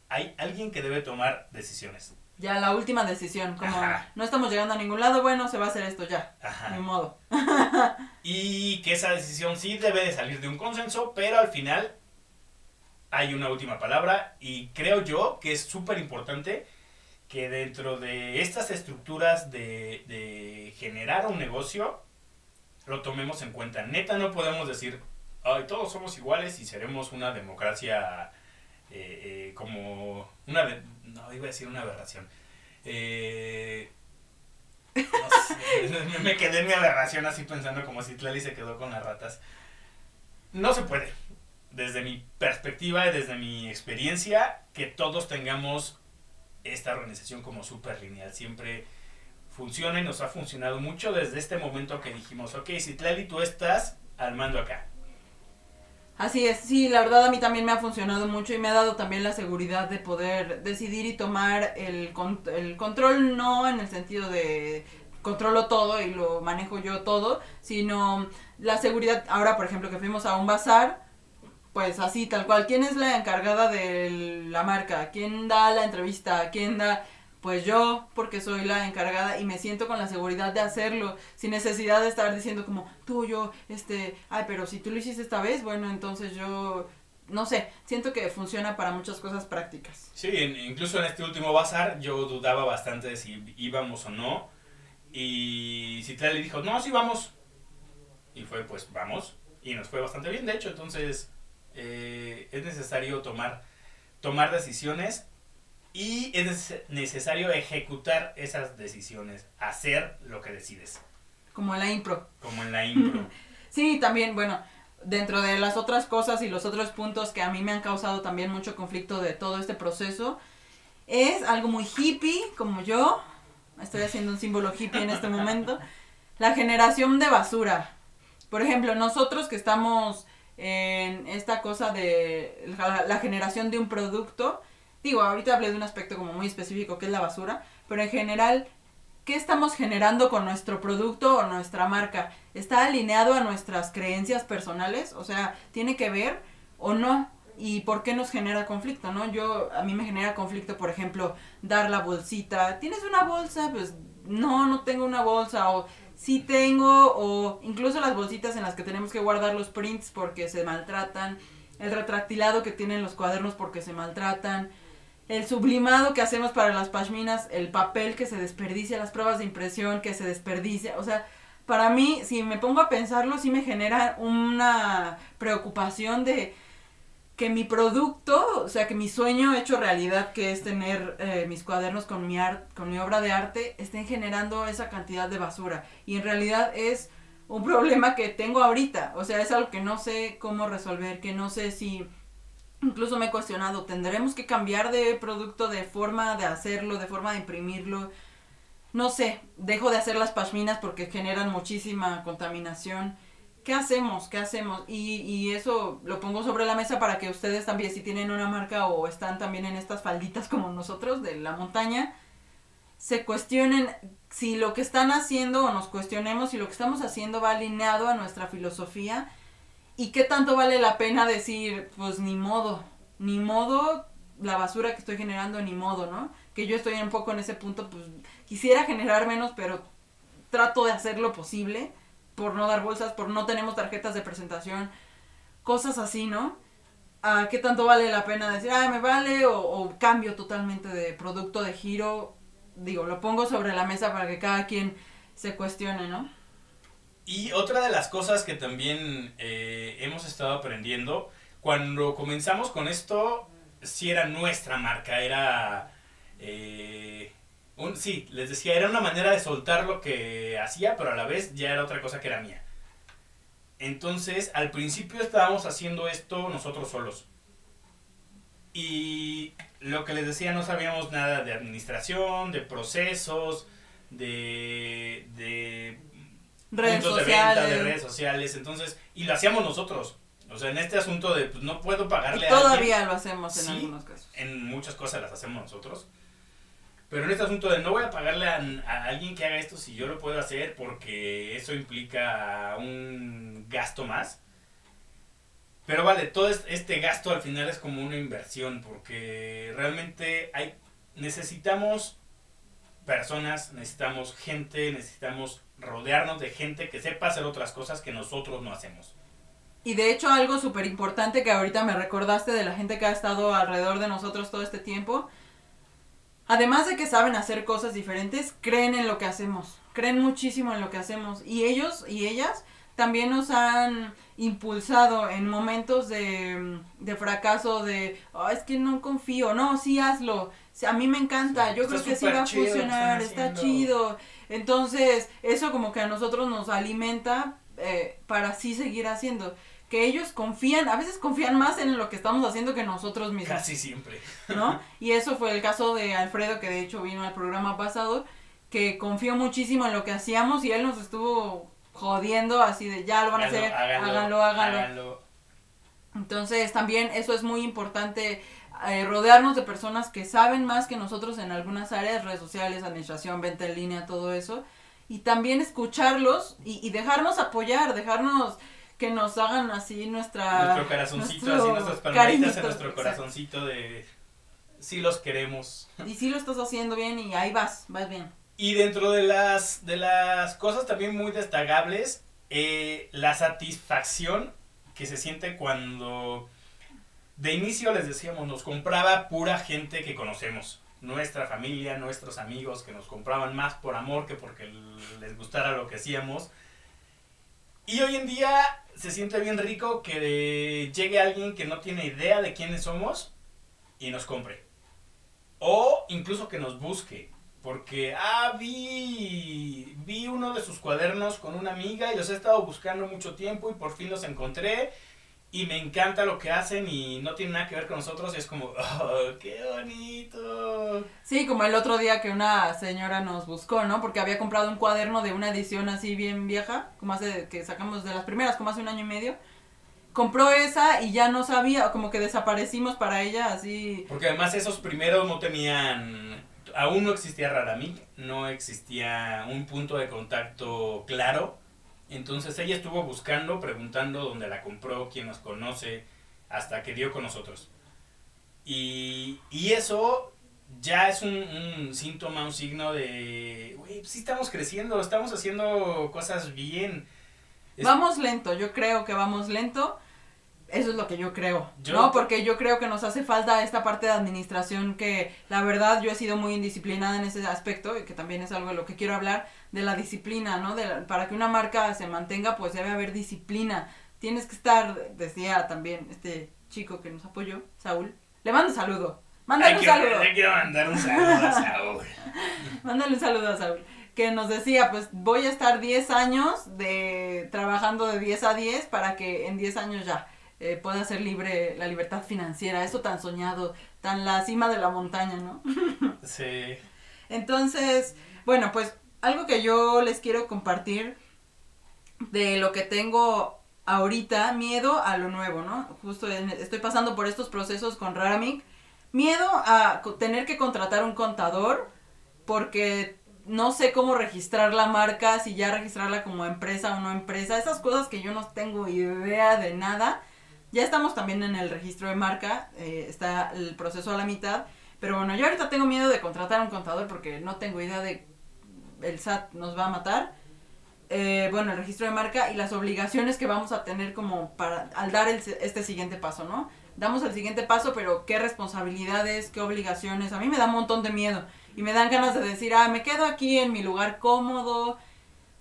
hay alguien que debe tomar decisiones. Ya la última decisión, como Ajá. no estamos llegando a ningún lado, bueno, se va a hacer esto ya, Ajá. ni modo. [LAUGHS] Y que esa decisión sí debe de salir de un consenso, pero al final hay una última palabra y creo yo que es súper importante que dentro de estas estructuras de, generar un negocio lo tomemos en cuenta. Neta no podemos decir, Ay, todos somos iguales y seremos una democracia eh, eh, como una... no, iba a decir una aberración. Eh, [LAUGHS] me quedé en mi aberración así pensando como si Tlali se quedó con las ratas. No se puede. Desde mi perspectiva y desde mi experiencia, que todos tengamos esta organización como súper lineal. Siempre funciona y nos ha funcionado mucho desde este momento que dijimos, ok, si Tlali tú estás al mando acá. Así es, sí, la verdad a mí también me ha funcionado mucho y me ha dado también la seguridad de poder decidir y tomar el, con- el control, no en el sentido de controlo todo y lo manejo yo todo, sino la seguridad, ahora por ejemplo que fuimos a un bazar, pues así tal cual, ¿quién es la encargada de la marca? ¿Quién da la entrevista? ¿Quién da...? Pues yo, porque soy la encargada y me siento con la seguridad de hacerlo, sin necesidad de estar diciendo como, tú, yo, este, ay, pero si tú lo hiciste esta vez, bueno, entonces yo, no sé, siento que funciona para muchas cosas prácticas. Sí, incluso en este último bazar yo dudaba bastante de si íbamos o no. Y Citlali dijo, no, sí vamos. Y fue, pues vamos. Y nos fue bastante bien, de hecho. Entonces eh, es necesario tomar, tomar decisiones y es nece- necesario ejecutar esas decisiones, hacer lo que decides, Como en la impro. como en la impro. [LAUGHS] Sí, también, bueno, dentro de las otras cosas y los otros puntos que a mí me han causado también mucho conflicto de todo este proceso, es algo muy hippie, como yo, estoy haciendo un símbolo hippie en este momento, la generación de basura. Por ejemplo, nosotros que estamos en esta cosa de la, generación de un producto, digo, ahorita hablé de un aspecto como muy específico que es la basura, pero en general, ¿qué estamos generando con nuestro producto o nuestra marca? ¿Está alineado a nuestras creencias personales? O sea, ¿tiene que ver o no? ¿Y por qué nos genera conflicto, no? Yo, a mí me genera conflicto, por ejemplo, dar la bolsita. ¿Tienes una bolsa? Pues no, no tengo una bolsa. O sí tengo, o incluso las bolsitas en las que tenemos que guardar los prints porque se maltratan. El retractilado que tienen los cuadernos porque se maltratan. el sublimado que hacemos para las pashminas, el papel que se desperdicia, las pruebas de impresión que se desperdicia, o sea, para mí, si me pongo a pensarlo, sí me genera una preocupación de que mi producto, o sea, que mi sueño hecho realidad, que es tener eh, mis cuadernos con mi, art, con mi obra de arte, estén generando esa cantidad de basura. Y en realidad es un [LAUGHS] problema que tengo ahorita, o sea, es algo que no sé cómo resolver, que no sé si Incluso me he cuestionado, ¿tendremos que cambiar de producto, de forma de hacerlo, de forma de imprimirlo? No sé, dejo de hacer las pashminas porque generan muchísima contaminación. ¿Qué hacemos? ¿Qué hacemos? Y, y eso lo pongo sobre la mesa para que ustedes también, si tienen una marca o están también en estas falditas como nosotros de la montaña, se cuestionen si lo que están haciendo o nos cuestionemos si lo que estamos haciendo va alineado a nuestra filosofía ¿Y qué tanto vale la pena decir, pues ni modo, ni modo la basura que estoy generando, ni modo, ¿no? Que yo estoy un poco en ese punto, pues quisiera generar menos, pero trato de hacer lo posible por no dar bolsas, por no tenemos tarjetas de presentación, cosas así, ¿no? ¿A qué tanto vale la pena decir, ah, me vale? O, cambio totalmente de producto de giro. Digo, lo pongo sobre la mesa para que cada quien se cuestione, ¿no? Y otra de las cosas que también eh, hemos estado aprendiendo, cuando comenzamos con esto, sí era nuestra marca, era... Eh, un, sí, les decía, era una manera de soltar lo que hacía, pero a la vez ya era otra cosa que era mía. Entonces, al principio estábamos haciendo esto nosotros solos. Y lo que les decía, no sabíamos nada de administración, de procesos, de, de redes puntos sociales. de venta, de redes sociales, entonces, y lo hacíamos nosotros. O sea, en este asunto de, pues no puedo pagarle y todavía lo hacemos en algunos casos. En muchas cosas las hacemos nosotros. Pero en este asunto de no voy a pagarle a, alguien que haga esto si yo lo puedo hacer porque eso implica un gasto más. Pero vale, todo este gasto al final es como una inversión porque realmente hay necesitamos personas, necesitamos gente, necesitamos rodearnos de gente que sepa hacer otras cosas que nosotros no hacemos. Y de hecho algo súper importante que ahorita me recordaste de la gente que ha estado alrededor de nosotros todo este tiempo, además de que saben hacer cosas diferentes, creen en lo que hacemos, creen muchísimo en lo que hacemos y ellos y ellas también nos han impulsado en momentos de, de fracaso, de, oh, es que no confío, no, sí hazlo, a mí me encanta, yo creo que sí va a funcionar, está chido. Entonces, eso como que a nosotros nos alimenta eh, para así seguir haciendo. Que ellos confían, a veces confían más en lo que estamos haciendo que nosotros mismos. Casi siempre. ¿No? [LAUGHS] Y eso fue el caso de Alfredo, que de hecho vino al programa pasado, que confió muchísimo en lo que hacíamos y él nos estuvo jodiendo así de ya lo van a hacer, háganlo, háganlo. Entonces también eso es muy importante eh, rodearnos de personas que saben más que nosotros en algunas áreas, redes sociales, administración, venta en línea, todo eso. Y también escucharlos y, dejarnos apoyar, dejarnos que nos hagan así nuestra... Nuestro corazoncito, así nuestras palmaditas en nuestro corazoncito de... Sí los queremos. Y sí lo estás haciendo bien y ahí vas, vas bien. Y dentro de las, de las cosas también muy destacables, eh, la satisfacción que se siente cuando de inicio les decíamos, nos compraba pura gente que conocemos. Nuestra familia, nuestros amigos que nos compraban más por amor que porque les gustara lo que hacíamos. Y hoy en día se siente bien rico que llegue alguien que no tiene idea de quiénes somos y nos compre. O incluso que nos busque. Porque, ah, vi, vi uno de sus cuadernos con una amiga y los he estado buscando mucho tiempo y por fin los encontré y me encanta lo que hacen y no tiene nada que ver con nosotros y es como, [LAUGHS] oh, qué bonito. Sí, como el otro día que una señora nos buscó, ¿no? Porque había comprado un cuaderno de una edición así bien vieja, como hace, que sacamos de las primeras, como hace un año y medio. Compró esa y ya no sabía, como que desaparecimos para ella, así. Porque además esos primeros no tenían, aún no existía Raramik, no existía un punto de contacto claro entonces ella estuvo buscando, preguntando dónde la compró, quién nos conoce, hasta que dio con nosotros. Y, eso ya es un, síntoma, un signo de, güey, sí estamos creciendo, estamos haciendo cosas bien. Vamos lento, yo creo que vamos lento. Eso es lo que yo creo, Yo- ¿no? Porque yo creo que nos hace falta esta parte de administración que la verdad yo he sido muy indisciplinada en ese aspecto y que también es algo de lo que quiero hablar, de la disciplina, ¿no? De la- para que una marca se mantenga pues debe haber disciplina. Tienes que estar, decía también este chico que nos apoyó, Saúl. Le mando un saludo. Mándale un saludo. que mandar un saludo a Saúl. [LAUGHS] Mándale un saludo a Saúl. Que nos decía, pues voy a estar 10 años de trabajando de 10 a 10 para que en 10 años ya eh, pueda ser libre la libertad financiera. Eso tan soñado, tan la cima de la montaña, ¿no? [LAUGHS] Sí. Entonces, bueno, pues algo que yo les quiero compartir de lo que tengo ahorita, miedo a lo nuevo, ¿no? Justo en- estoy pasando por estos procesos con Raramic. Miedo a tener que contratar un contador porque no sé cómo registrar la marca, si ya registrarla como empresa o no empresa, esas cosas que yo no tengo idea de nada. Ya estamos también en el registro de marca, eh, está el proceso a la mitad, pero bueno, yo ahorita tengo miedo de contratar a un contador porque no tengo idea de el SAT nos va a matar. Eh, bueno, el registro de marca y las obligaciones que vamos a tener como para al dar el- este siguiente paso, ¿no? Damos el siguiente paso, pero qué responsabilidades, qué obligaciones. A mí me da un montón de miedo y me dan ganas de decir, ah, me quedo aquí en mi lugar cómodo,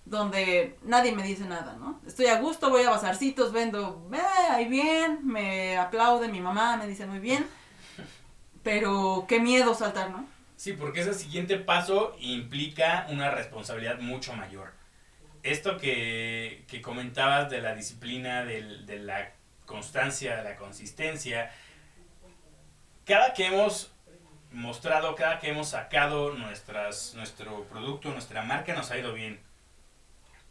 donde nadie me dice nada, ¿no? Estoy a gusto, voy a bazarcitos, vendo, eh, ahí bien, me aplaude mi mamá, me dice muy bien, pero qué miedo saltar, ¿no? Sí, porque ese siguiente paso implica una responsabilidad mucho mayor. Esto que, que comentabas de la disciplina, del- de la constancia, de la consistencia, cada que hemos mostrado, cada que hemos sacado nuestras, nuestro producto, nuestra marca, nos ha ido bien.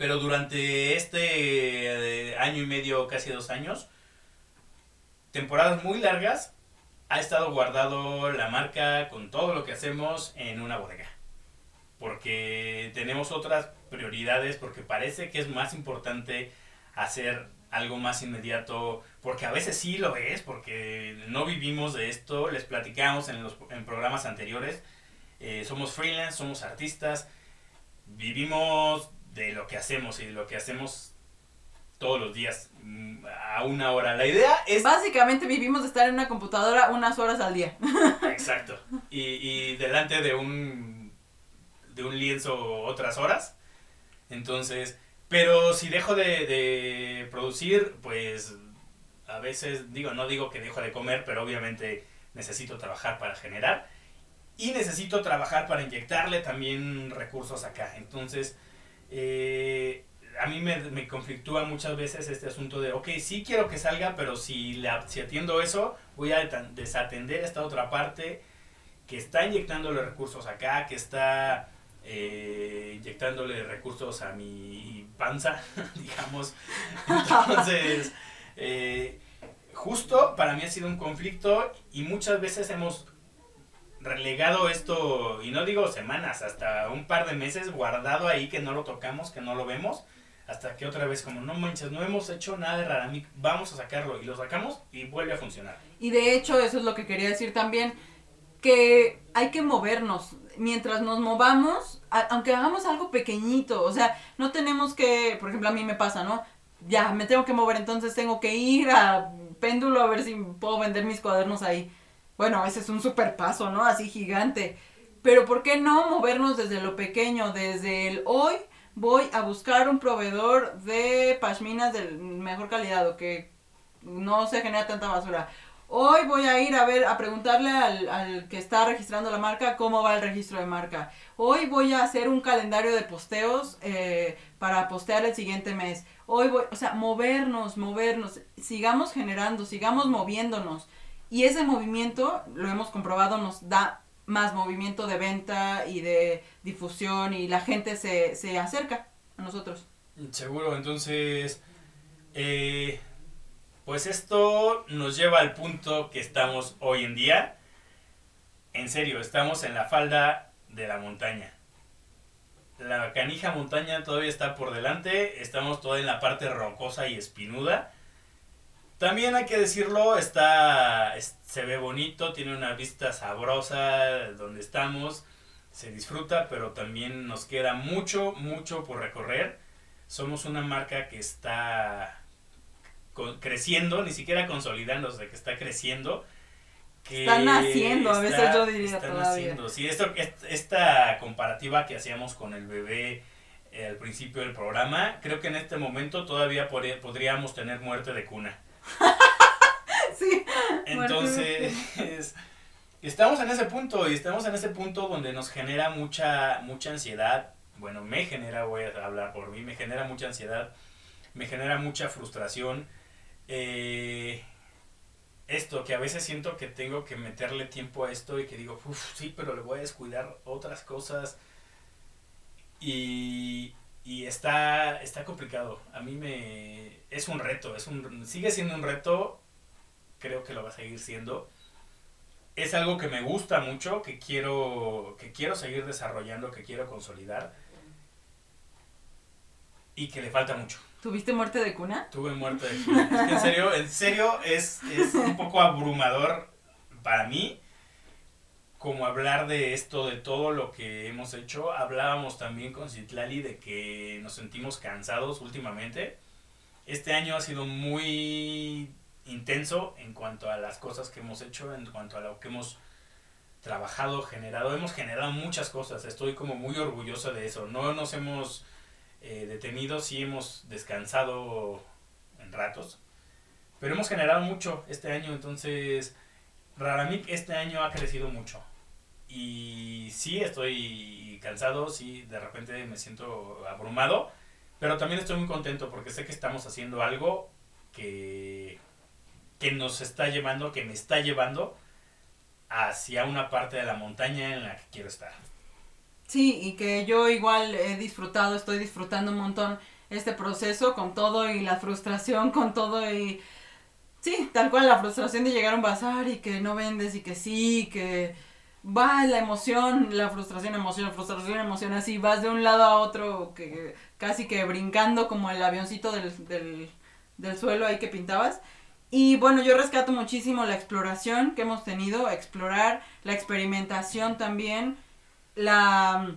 Pero durante este eh, año y medio, casi dos años, temporadas muy largas, ha estado guardado la marca con todo lo que hacemos en una bodega. Porque tenemos otras prioridades, porque parece que es más importante hacer algo más inmediato, porque a veces sí lo es, porque no vivimos de esto, les platicamos en los en programas anteriores, eh, somos freelance, somos artistas, vivimos de lo que hacemos y de lo que hacemos todos los días mm, a una hora. La idea es Básicamente vivimos de estar en una computadora unas horas al día. [LAUGHS] Exacto. Y, y delante de un de un lienzo otras horas. Entonces, pero si dejo de, de producir, pues a veces digo, no digo que dejo de comer, pero obviamente necesito trabajar para generar y necesito trabajar para inyectarle también recursos acá. Entonces, eh, a mí me, me conflictúa muchas veces este asunto de, ok, sí quiero que salga, pero si, la, si atiendo eso, voy a desatender esta otra parte que está inyectándole recursos acá, que está eh, inyectándole recursos a mi panza, [LAUGHS] digamos. Entonces, [LAUGHS] eh, justo para mí ha sido un conflicto y muchas veces hemos relegado esto, y no digo semanas, hasta un par de meses guardado ahí que no lo tocamos, que no lo vemos, hasta que otra vez como no manches, no hemos hecho nada de Raramic, vamos a sacarlo y lo sacamos y vuelve a funcionar. Y de hecho, eso es lo que quería decir también, que hay que movernos. Mientras nos movamos, aunque hagamos algo pequeñito, o sea, no tenemos que, por ejemplo, a mí me pasa, ¿no? Ya, me tengo que mover, entonces tengo que ir a péndulo a ver si puedo vender mis cuadernos ahí. Bueno, ese es un super paso, ¿no? Así gigante. Pero ¿por qué no movernos desde lo pequeño? Desde el hoy voy a buscar un proveedor de pashminas de mejor calidad o que no se genera tanta basura. Hoy voy a ir a ver, a preguntarle al, al que está registrando la marca cómo va el registro de marca. Hoy voy a hacer un calendario de posteos eh, para postear el siguiente mes. Hoy voy, o sea, movernos, movernos, sigamos generando, sigamos moviéndonos. Y ese movimiento, lo hemos comprobado, nos da más movimiento de venta y de difusión y la gente se, se acerca a nosotros. Seguro, entonces, eh, pues esto nos lleva al punto que estamos hoy en día. En serio, estamos en la falda de la montaña. La canija montaña todavía está por delante, estamos todavía en la parte rocosa y espinuda. También hay que decirlo, está, es- se ve bonito, tiene una vista sabrosa donde estamos, se disfruta, pero también nos queda mucho, mucho por recorrer somos una marca que está con- creciendo, ni siquiera consolidándose, que está creciendo. Que Está naciendo, a veces yo diría está todavía. Sí, esto, est- esta comparativa que hacíamos con el bebé eh, al principio del programa, creo que en este momento todavía podría- podríamos tener muerte de cuna. [LAUGHS] Sí. Entonces, estamos en ese punto y estamos en ese punto donde nos genera mucha, mucha ansiedad. Bueno, me genera, voy a hablar por mí, me genera mucha ansiedad, me genera mucha frustración. Eh, esto, que a veces siento que tengo que meterle tiempo a esto y que digo, uff, sí, pero le voy a descuidar otras cosas. Y, y está, está complicado. A mí me... Es un reto, es un, sigue siendo un reto creo que lo va a seguir siendo. Es algo que me gusta mucho, que quiero, que quiero seguir desarrollando, que quiero consolidar. Y que le falta mucho. ¿Tuviste muerte de cuna? Tuve muerte de cuna. Es que en serio, en serio es, es un poco abrumador para mí como hablar de esto, de todo lo que hemos hecho. Hablábamos también con Citlali de que nos sentimos cansados últimamente. Este año ha sido muy intenso en cuanto a las cosas que hemos hecho, en cuanto a lo que hemos trabajado, generado. Hemos generado muchas cosas. Estoy como muy orgulloso de eso. No nos hemos eh, detenido, sí hemos descansado en ratos. Pero hemos generado mucho este año, entonces Raramik este año ha crecido mucho. Y sí estoy cansado, sí de repente me siento abrumado, pero también estoy muy contento porque sé que estamos haciendo algo que, que nos está llevando, que me está llevando hacia una parte de la montaña en la que quiero estar. Sí, y que yo igual he disfrutado, estoy disfrutando un montón este proceso con todo y la frustración, con todo y... Sí, tal cual la frustración de llegar a un bazar y que no vendes y que sí, que va la emoción, la frustración, emoción, frustración, emoción, así vas de un lado a otro que casi que brincando como el avioncito del, del, del suelo ahí que pintabas. Y bueno, yo rescato muchísimo la exploración que hemos tenido, explorar, la experimentación también, la,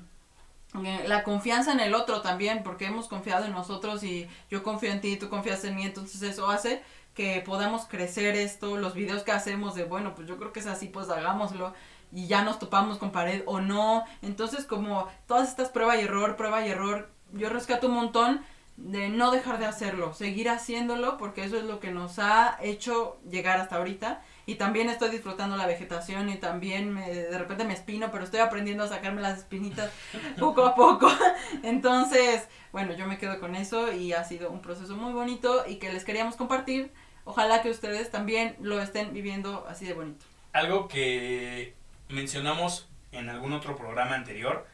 eh, la confianza en el otro también, porque hemos confiado en nosotros y yo confío en ti, tú confías en mí, entonces eso hace que podamos crecer esto, los videos que hacemos de, bueno, pues yo creo que es así, pues hagámoslo y ya nos topamos con pared o no, entonces como todas estas prueba y error, prueba y error, yo rescato un montón de no dejar de hacerlo, seguir haciéndolo porque eso es lo que nos ha hecho llegar hasta ahorita y también estoy disfrutando la vegetación y también de repente me espino, pero estoy aprendiendo a sacarme las espinitas [LAUGHS] poco a poco. [LAUGHS] Entonces, bueno, yo me quedo con eso y ha sido un proceso muy bonito y que les queríamos compartir. Ojalá que ustedes también lo estén viviendo así de bonito. Algo que mencionamos en algún otro programa anterior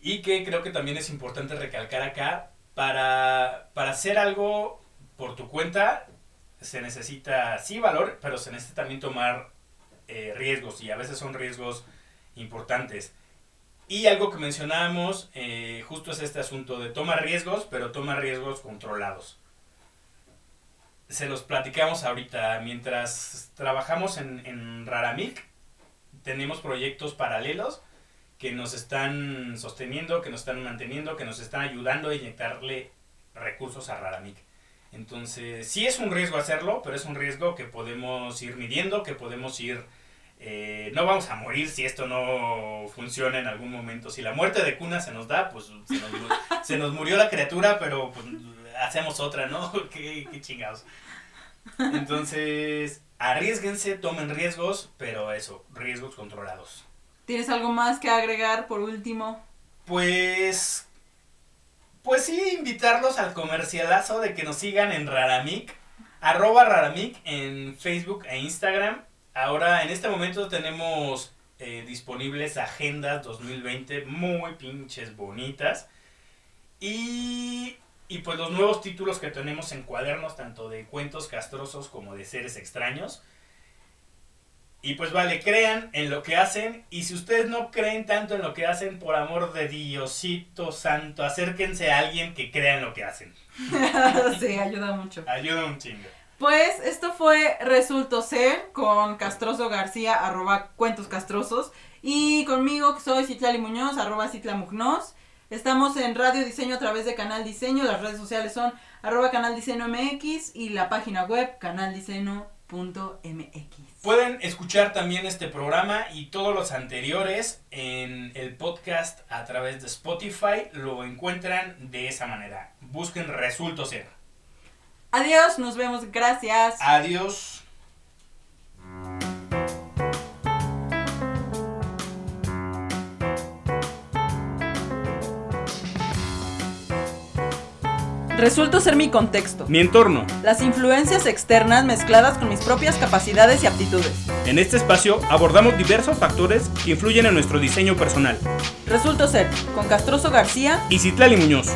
y que creo que también es importante recalcar acá, para, para hacer algo por tu cuenta se necesita sí valor, pero se necesita también tomar eh, riesgos y a veces son riesgos importantes. Y algo que mencionábamos eh, justo es este asunto de toma riesgos, pero toma riesgos controlados. Se los platicamos ahorita. Mientras trabajamos en, en Raramik, tenemos proyectos paralelos que nos están sosteniendo, que nos están manteniendo, que nos están ayudando a inyectarle recursos a Raramik. Entonces, sí es un riesgo hacerlo, pero es un riesgo que podemos ir midiendo, que podemos ir... Eh, no vamos a morir si esto no funciona en algún momento. Si la muerte de cuna se nos da, pues se nos, [LAUGHS] se nos murió la criatura, pero pues, hacemos otra, ¿no? [LAUGHS] ¿Qué, qué chingados. Entonces, arriesguense, tomen riesgos, pero eso, riesgos controlados. ¿Tienes algo más que agregar por último? Pues. Pues sí, invitarlos al comercialazo de que nos sigan en Raramik. Arroba Raramik en Facebook e Instagram. Ahora, en este momento tenemos eh, disponibles agendas 2020 muy pinches bonitas. Y, y pues los nuevos títulos que tenemos en cuadernos, tanto de cuentos castrosos como de seres extraños. Y pues vale, crean en lo que hacen. Y si ustedes no creen tanto en lo que hacen, por amor de Diosito Santo, acérquense a alguien que crea en lo que hacen. [LAUGHS] sí, ayuda mucho. Ayuda un chingo. Pues esto fue Resulto Ser con Castroso García, arroba cuentos castrosos. Y conmigo que soy Citlali Muñoz, arroba Citla Mugnos. Estamos en Radio Diseño a través de Canal Diseño. Las redes sociales son arroba Canal Diseño MX y la página web canaldiseño.mx. Pueden escuchar también este programa y todos los anteriores en el podcast a través de Spotify. Lo encuentran de esa manera. Busquen Resulto Ser. Adiós, nos vemos, gracias. Adiós. Resulto ser mi contexto. Mi entorno. Las influencias externas mezcladas con mis propias capacidades y aptitudes. En este espacio abordamos diversos factores que influyen en nuestro diseño personal. Resulto ser con Castroso García y Citlali Muñoz.